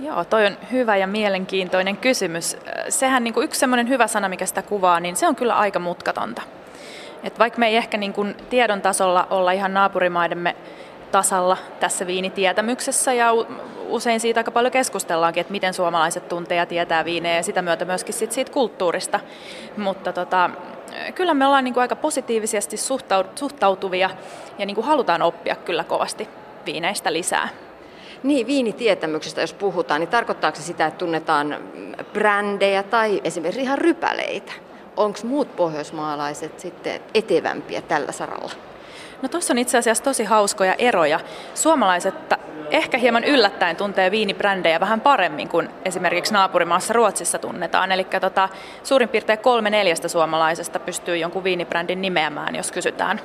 Joo, toi on hyvä ja mielenkiintoinen kysymys. Sehän niin kuin yksi semmoinen hyvä sana, mikä sitä kuvaa, niin se on kyllä aika mutkatonta. Et vaikka me ei ehkä niin kuin tiedon tasolla olla ihan naapurimaidemme tasalla tässä viinitietämyksessä ja usein siitä aika paljon keskustellaankin, että miten suomalaiset tuntee ja tietää viinejä ja sitä myötä myöskin sit siitä kulttuurista. Mutta tota, kyllä me ollaan niin kuin aika positiivisesti suhtautuvia ja niin kuin halutaan oppia kyllä kovasti viineistä lisää. Niin, viinitietämyksestä jos puhutaan, niin tarkoittaako se sitä, että tunnetaan brändejä tai esimerkiksi ihan rypäleitä? Onko muut pohjoismaalaiset sitten etevämpiä tällä saralla? No tuossa on itse asiassa tosi hauskoja eroja. Suomalaiset ehkä hieman yllättäen tuntee viinibrändejä vähän paremmin kuin esimerkiksi naapurimaassa Ruotsissa tunnetaan. Eli tota, suurin piirtein kolme neljästä suomalaisesta pystyy jonkun viinibrändin nimeämään, jos kysytään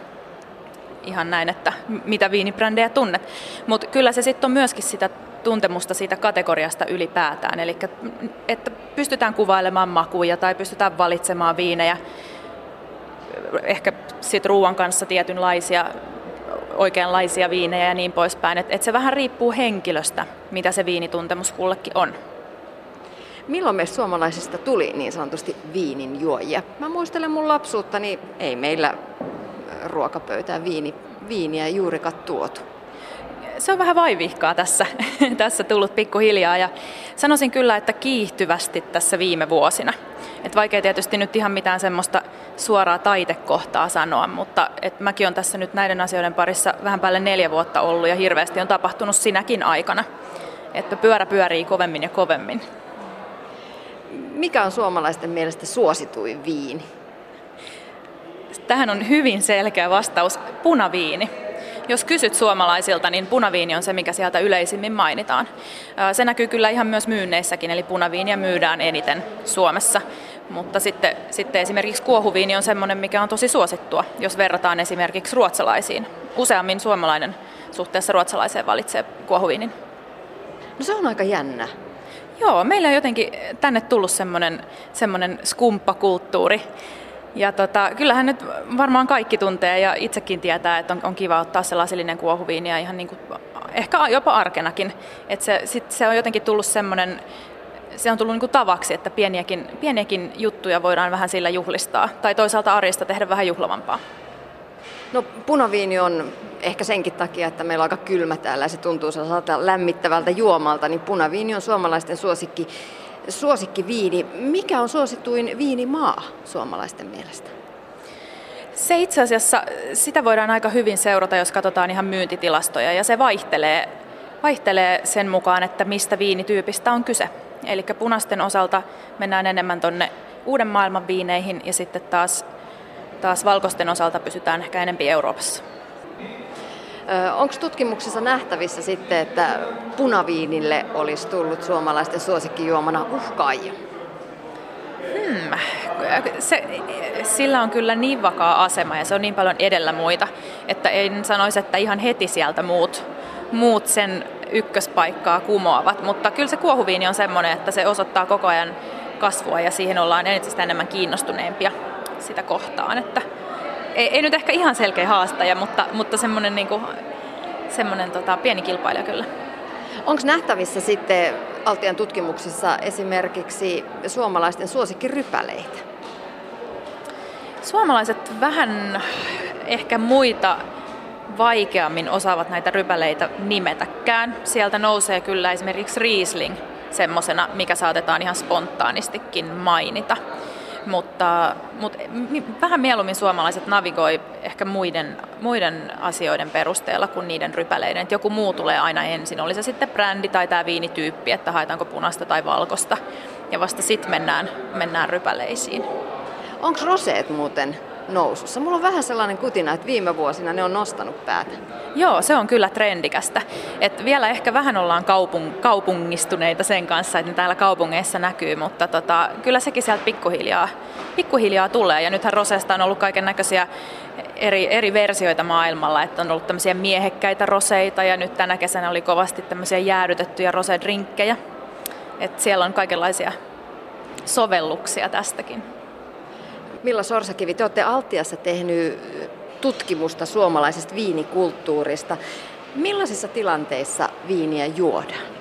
ihan näin, että mitä viinibrändejä tunnet. Mutta kyllä se sitten on myöskin sitä tuntemusta siitä kategoriasta ylipäätään. Eli että pystytään kuvailemaan makuja tai pystytään valitsemaan viinejä ehkä sit ruoan kanssa tietynlaisia oikeanlaisia viinejä ja niin poispäin. Et, et se vähän riippuu henkilöstä, mitä se viinituntemus kullekin on. Milloin meistä suomalaisista tuli niin sanotusti viinin juojia? Mä muistelen mun lapsuutta, niin ei meillä ruokapöytään viini, viiniä juurikaan tuotu se on vähän vaivihkaa tässä, tässä tullut pikkuhiljaa ja sanoisin kyllä, että kiihtyvästi tässä viime vuosina. Et vaikea tietysti nyt ihan mitään semmoista suoraa taitekohtaa sanoa, mutta et mäkin on tässä nyt näiden asioiden parissa vähän päälle neljä vuotta ollut ja hirveästi on tapahtunut sinäkin aikana, että pyörä pyörii kovemmin ja kovemmin. Mikä on suomalaisten mielestä suosituin viini? Tähän on hyvin selkeä vastaus, punaviini jos kysyt suomalaisilta, niin punaviini on se, mikä sieltä yleisimmin mainitaan. Se näkyy kyllä ihan myös myynneissäkin, eli punaviiniä myydään eniten Suomessa. Mutta sitten, sitten esimerkiksi kuohuviini on semmoinen, mikä on tosi suosittua, jos verrataan esimerkiksi ruotsalaisiin. Useammin suomalainen suhteessa ruotsalaiseen valitsee kuohuviinin. No se on aika jännä. Joo, meillä on jotenkin tänne tullut semmoinen, semmoinen skumppakulttuuri. Ja tota, kyllähän nyt varmaan kaikki tuntee ja itsekin tietää, että on, on kiva ottaa se lasillinen kuohuviini ja ihan niin kuin, ehkä jopa arkenakin. Että se, sit se on jotenkin tullut semmoinen, se on tullut niin kuin tavaksi, että pieniäkin, pieniäkin juttuja voidaan vähän sillä juhlistaa. Tai toisaalta arjesta tehdä vähän juhlavampaa. No punaviini on ehkä senkin takia, että meillä on aika kylmä täällä ja se tuntuu sellaiselta lämmittävältä juomalta, niin punaviini on suomalaisten suosikki suosikkiviini. Mikä on suosituin viinimaa suomalaisten mielestä? Se itse asiassa, sitä voidaan aika hyvin seurata, jos katsotaan ihan myyntitilastoja, ja se vaihtelee, vaihtelee sen mukaan, että mistä viinityypistä on kyse. Eli punasten osalta mennään enemmän tuonne uuden maailman viineihin, ja sitten taas, taas valkoisten osalta pysytään ehkä enempi Euroopassa. Onko tutkimuksessa nähtävissä sitten, että punaviinille olisi tullut suomalaisten suosikkijuomana uhkaajia? Hmm. Se, sillä on kyllä niin vakaa asema ja se on niin paljon edellä muita, että en sanoisi, että ihan heti sieltä muut, muut sen ykköspaikkaa kumoavat. Mutta kyllä se kuohuviini on semmoinen, että se osoittaa koko ajan kasvua ja siihen ollaan entistä enemmän kiinnostuneempia sitä kohtaan. Että ei, ei nyt ehkä ihan selkeä haastaja, mutta, mutta semmoinen, niin kuin, semmoinen tota, pieni kilpailija kyllä. Onko nähtävissä sitten Altian tutkimuksissa esimerkiksi suomalaisten suosikkirypäleitä? Suomalaiset vähän ehkä muita vaikeammin osaavat näitä rypäleitä nimetäkään. Sieltä nousee kyllä esimerkiksi Riesling semmoisena, mikä saatetaan ihan spontaanistikin mainita mutta, mutta vähän mieluummin suomalaiset navigoi ehkä muiden, muiden asioiden perusteella kuin niiden rypäleiden. Että joku muu tulee aina ensin, oli se sitten brändi tai tämä viinityyppi, että haetaanko punaista tai valkosta. Ja vasta sitten mennään, mennään rypäleisiin. Onko roseet muuten nousussa. Mulla on vähän sellainen kutina, että viime vuosina ne on nostanut päätä. Joo, se on kyllä trendikästä. Et vielä ehkä vähän ollaan kaupung, kaupungistuneita sen kanssa, että ne täällä kaupungeissa näkyy, mutta tota, kyllä sekin sieltä pikkuhiljaa, pikkuhiljaa tulee. Ja nythän Rosesta on ollut kaiken näköisiä eri, eri versioita maailmalla, että on ollut tämmöisiä miehekkäitä roseita ja nyt tänä kesänä oli kovasti tämmöisiä jäädytettyjä rosedrinkkejä. Et siellä on kaikenlaisia sovelluksia tästäkin. Milla Sorsakivi, te olette Altiassa tehnyt tutkimusta suomalaisesta viinikulttuurista. Millaisissa tilanteissa viiniä juodaan?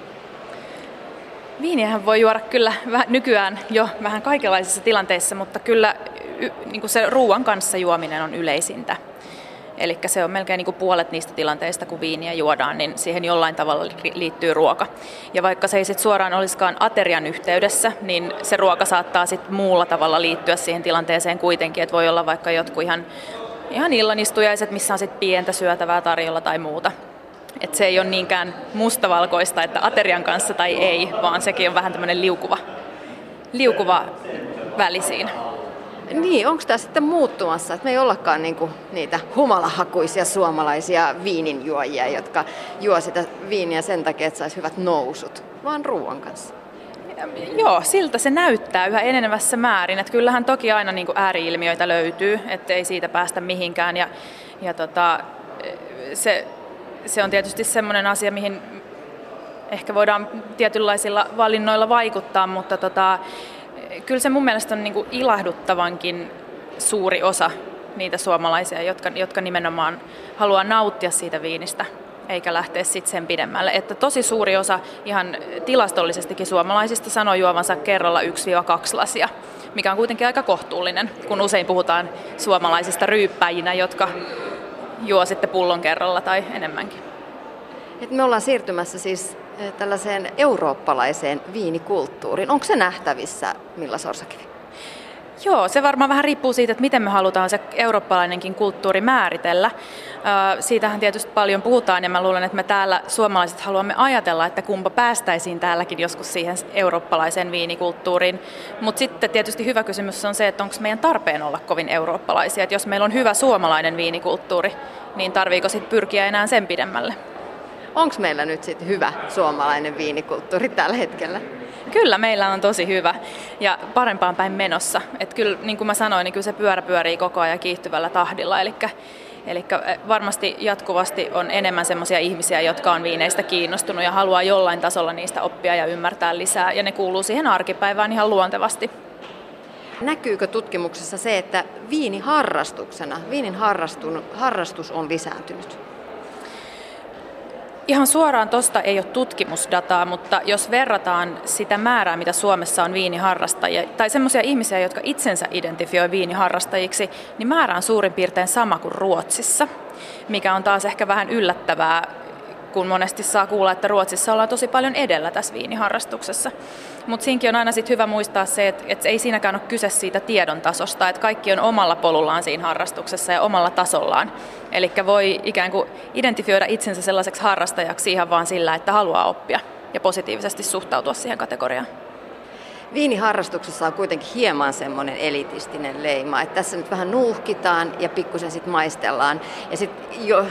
Viiniähän voi juoda kyllä nykyään jo vähän kaikenlaisissa tilanteissa, mutta kyllä niin kuin se ruoan kanssa juominen on yleisintä. Eli se on melkein niin kuin puolet niistä tilanteista, kun viiniä juodaan, niin siihen jollain tavalla liittyy ruoka. Ja vaikka se ei sit suoraan olisikaan aterian yhteydessä, niin se ruoka saattaa sit muulla tavalla liittyä siihen tilanteeseen kuitenkin, että voi olla vaikka jotkut ihan, ihan illanistujaiset, missä on sit pientä syötävää tarjolla tai muuta. Et se ei ole niinkään mustavalkoista, että aterian kanssa tai ei, vaan sekin on vähän tämmöinen liukuva, liukuva väli siinä. Niin, onko tämä sitten muuttumassa, että me ei ollakaan niinku niitä humalahakuisia suomalaisia viininjuojia, jotka juo sitä viiniä sen takia, että saisi hyvät nousut, vaan ruoan kanssa? Joo, siltä se näyttää yhä enenevässä määrin. Että kyllähän toki aina niin ääriilmiöitä löytyy, ettei siitä päästä mihinkään. Ja, ja tota, se, se on tietysti semmoinen asia, mihin ehkä voidaan tietynlaisilla valinnoilla vaikuttaa, mutta tota, kyllä se mun mielestä on niin kuin ilahduttavankin suuri osa niitä suomalaisia, jotka, jotka nimenomaan haluaa nauttia siitä viinistä eikä lähteä sitten sen pidemmälle. Että tosi suuri osa ihan tilastollisestikin suomalaisista sanoo juovansa kerralla 1-2 lasia, mikä on kuitenkin aika kohtuullinen, kun usein puhutaan suomalaisista ryyppäjinä, jotka juo sitten pullon kerralla tai enemmänkin. Et me ollaan siirtymässä siis tällaiseen eurooppalaiseen viinikulttuuriin. Onko se nähtävissä, Milla Sorsakivi? Joo, se varmaan vähän riippuu siitä, että miten me halutaan se eurooppalainenkin kulttuuri määritellä. Siitähän tietysti paljon puhutaan ja mä luulen, että me täällä suomalaiset haluamme ajatella, että kumpa päästäisiin täälläkin joskus siihen eurooppalaiseen viinikulttuuriin. Mutta sitten tietysti hyvä kysymys on se, että onko meidän tarpeen olla kovin eurooppalaisia. Että jos meillä on hyvä suomalainen viinikulttuuri, niin tarviiko sitten pyrkiä enää sen pidemmälle? Onko meillä nyt sitten hyvä suomalainen viinikulttuuri tällä hetkellä? Kyllä meillä on tosi hyvä ja parempaan päin menossa. Et kyllä, niin kuin mä sanoin, niin kyllä se pyörä pyörii koko ajan kiihtyvällä tahdilla. Eli Eli varmasti jatkuvasti on enemmän sellaisia ihmisiä, jotka on viineistä kiinnostunut ja haluaa jollain tasolla niistä oppia ja ymmärtää lisää. Ja ne kuuluu siihen arkipäivään ihan luontevasti. Näkyykö tutkimuksessa se, että viini harrastuksena, viinin harrastus on lisääntynyt? Ihan suoraan tuosta ei ole tutkimusdataa, mutta jos verrataan sitä määrää, mitä Suomessa on viiniharrastajia, tai semmoisia ihmisiä, jotka itsensä identifioi viiniharrastajiksi, niin määrä on suurin piirtein sama kuin Ruotsissa, mikä on taas ehkä vähän yllättävää kun monesti saa kuulla, että Ruotsissa ollaan tosi paljon edellä tässä viiniharrastuksessa. Mutta siinkin on aina sit hyvä muistaa se, että, että ei siinäkään ole kyse siitä tiedon tasosta, että kaikki on omalla polullaan siinä harrastuksessa ja omalla tasollaan. Eli voi ikään kuin identifioida itsensä sellaiseksi harrastajaksi ihan vaan sillä, että haluaa oppia ja positiivisesti suhtautua siihen kategoriaan. Viiniharrastuksessa on kuitenkin hieman semmoinen elitistinen leima, että tässä nyt vähän nuuhkitaan ja pikkusen sitten maistellaan. Ja sitten jo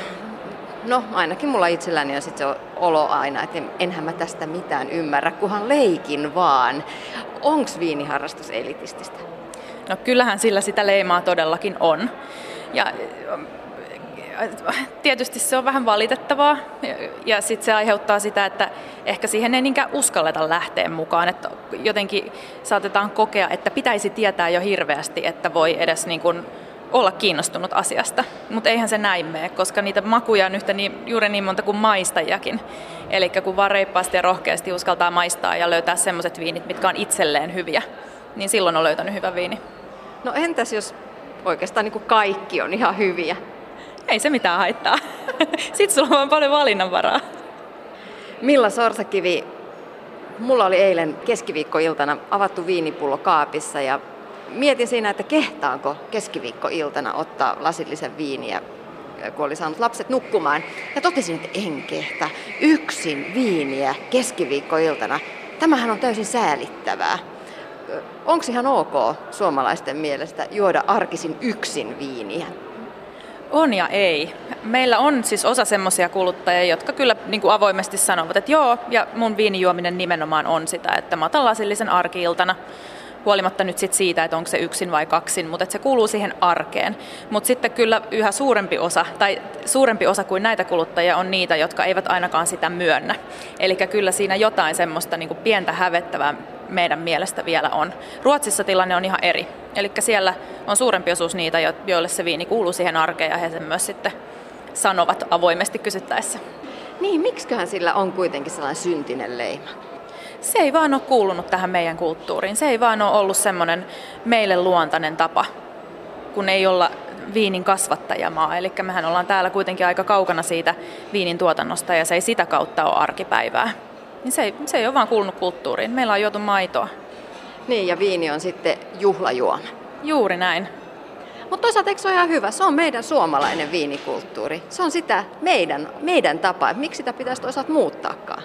No ainakin mulla itselläni on sitten se olo aina, että enhän mä tästä mitään ymmärrä, kunhan leikin vaan. Onks viiniharrastus elitististä? No kyllähän sillä sitä leimaa todellakin on. Ja tietysti se on vähän valitettavaa ja sitten se aiheuttaa sitä, että ehkä siihen ei niinkään uskalleta lähteä mukaan. Että jotenkin saatetaan kokea, että pitäisi tietää jo hirveästi, että voi edes niin kuin olla kiinnostunut asiasta, mutta eihän se näin mene, koska niitä makuja on yhtä niin, juuri niin monta kuin maistajakin. Eli kun vaan reippaasti ja rohkeasti uskaltaa maistaa ja löytää sellaiset viinit, mitkä on itselleen hyviä, niin silloin on löytänyt hyvän viini. No entäs jos oikeastaan niin kuin kaikki on ihan hyviä? Ei se mitään haittaa. Sitten sulla on vaan paljon valinnanvaraa. Milla Sorsakivi, mulla oli eilen keskiviikkoiltana avattu viinipullo kaapissa ja mietin siinä, että kehtaanko keskiviikkoiltana ottaa lasillisen viiniä, kun oli saanut lapset nukkumaan. Ja totesin, että en kehtä. Yksin viiniä keskiviikkoiltana. Tämähän on täysin säälittävää. Onko ihan ok suomalaisten mielestä juoda arkisin yksin viiniä? On ja ei. Meillä on siis osa semmoisia kuluttajia, jotka kyllä niin kuin avoimesti sanovat, että joo, ja mun viinijuominen nimenomaan on sitä, että mä otan lasillisen arkiiltana huolimatta nyt sit siitä, että onko se yksin vai kaksin, mutta se kuuluu siihen arkeen. Mutta sitten kyllä yhä suurempi osa, tai suurempi osa kuin näitä kuluttajia on niitä, jotka eivät ainakaan sitä myönnä. Eli kyllä siinä jotain semmoista niin kuin pientä hävettävää meidän mielestä vielä on. Ruotsissa tilanne on ihan eri. Eli siellä on suurempi osuus niitä, joille se viini kuuluu siihen arkeen ja he sen myös sitten sanovat avoimesti kysyttäessä. Niin, miksiköhän sillä on kuitenkin sellainen syntinen leima? Se ei vaan ole kuulunut tähän meidän kulttuuriin. Se ei vaan ole ollut semmoinen meille luontainen tapa, kun ei olla viinin kasvattajamaa. Eli mehän ollaan täällä kuitenkin aika kaukana siitä viinin tuotannosta ja se ei sitä kautta ole arkipäivää. Niin se ei, se ei ole vaan kuulunut kulttuuriin. Meillä on juotu maitoa. Niin, ja viini on sitten juhlajuoma. Juuri näin. Mutta toisaalta eikö se ole ihan hyvä? Se on meidän suomalainen viinikulttuuri. Se on sitä meidän, meidän tapaa. Miksi sitä pitäisi toisaalta muuttaakaan?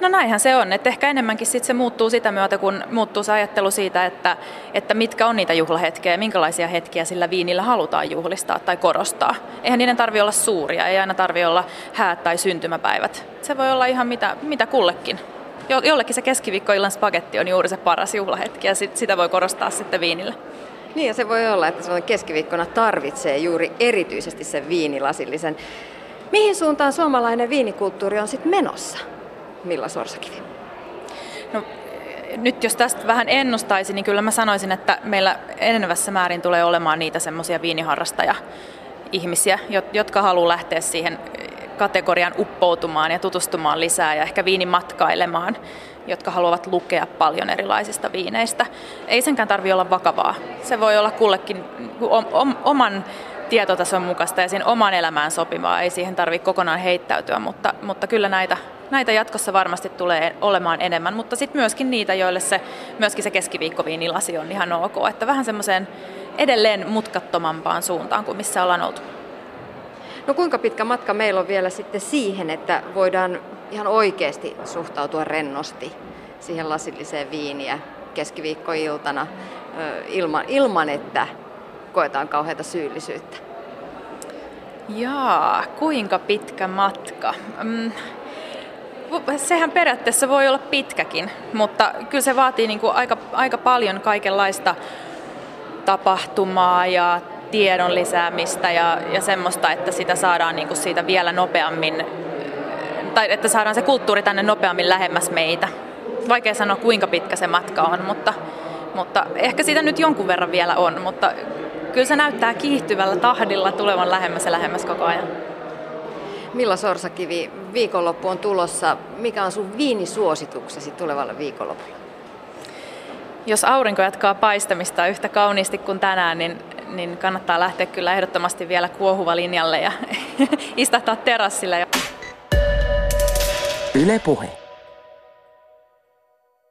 No näinhän se on, että ehkä enemmänkin sit se muuttuu sitä myötä, kun muuttuu se ajattelu siitä, että, että mitkä on niitä juhlahetkiä ja minkälaisia hetkiä sillä viinillä halutaan juhlistaa tai korostaa. Eihän niiden tarvi olla suuria, ei aina tarvi olla häät tai syntymäpäivät. Se voi olla ihan mitä, mitä kullekin. Jollekin se keskiviikkoillan spagetti on juuri se paras juhlahetki ja sit, sitä voi korostaa sitten viinillä. Niin ja se voi olla, että sellainen keskiviikkona tarvitsee juuri erityisesti sen viinilasillisen. Mihin suuntaan suomalainen viinikulttuuri on sitten menossa? Milla Sorsakivi? No, nyt jos tästä vähän ennustaisin, niin kyllä mä sanoisin, että meillä enenevässä määrin tulee olemaan niitä semmoisia viiniharrastaja-ihmisiä, jotka haluaa lähteä siihen kategorian uppoutumaan ja tutustumaan lisää ja ehkä viinimatkailemaan, jotka haluavat lukea paljon erilaisista viineistä. Ei senkään tarvi olla vakavaa. Se voi olla kullekin oman tietotason mukaista ja siihen oman elämään sopivaa. Ei siihen tarvitse kokonaan heittäytyä, mutta, mutta kyllä näitä, näitä jatkossa varmasti tulee olemaan enemmän. Mutta sitten myöskin niitä, joille se, myöskin se keskiviikkoviinilasi on ihan ok. Että vähän semmoiseen edelleen mutkattomampaan suuntaan kuin missä ollaan oltu. No kuinka pitkä matka meillä on vielä sitten siihen, että voidaan ihan oikeasti suhtautua rennosti siihen lasilliseen viiniä keskiviikkoiltana ilman, ilman että koetaan kauheata syyllisyyttä? Jaa, kuinka pitkä matka? Mm, sehän periaatteessa voi olla pitkäkin, mutta kyllä se vaatii niin kuin aika, aika paljon kaikenlaista tapahtumaa ja tiedon lisäämistä ja, ja semmoista, että sitä saadaan niin kuin siitä vielä nopeammin, tai että saadaan se kulttuuri tänne nopeammin lähemmäs meitä. Vaikea sanoa kuinka pitkä se matka on, mutta, mutta ehkä siitä nyt jonkun verran vielä on, mutta kyllä se näyttää kiihtyvällä tahdilla tulevan lähemmäs ja lähemmäs koko ajan. Milla Sorsakivi, viikonloppu on tulossa. Mikä on sun viinisuosituksesi tulevalle viikonlopulle? Jos aurinko jatkaa paistamista yhtä kauniisti kuin tänään, niin, niin kannattaa lähteä kyllä ehdottomasti vielä kuohuva linjalle ja istahtaa terassille. Yle puhe.